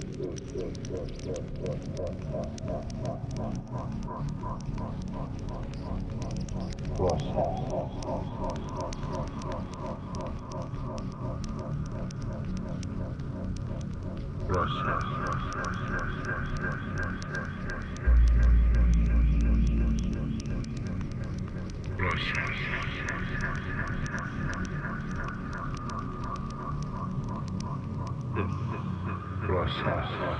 This process.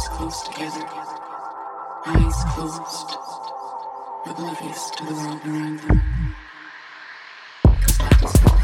Eyes closed together. Eyes closed. Oblivious to the world around them. Darkness.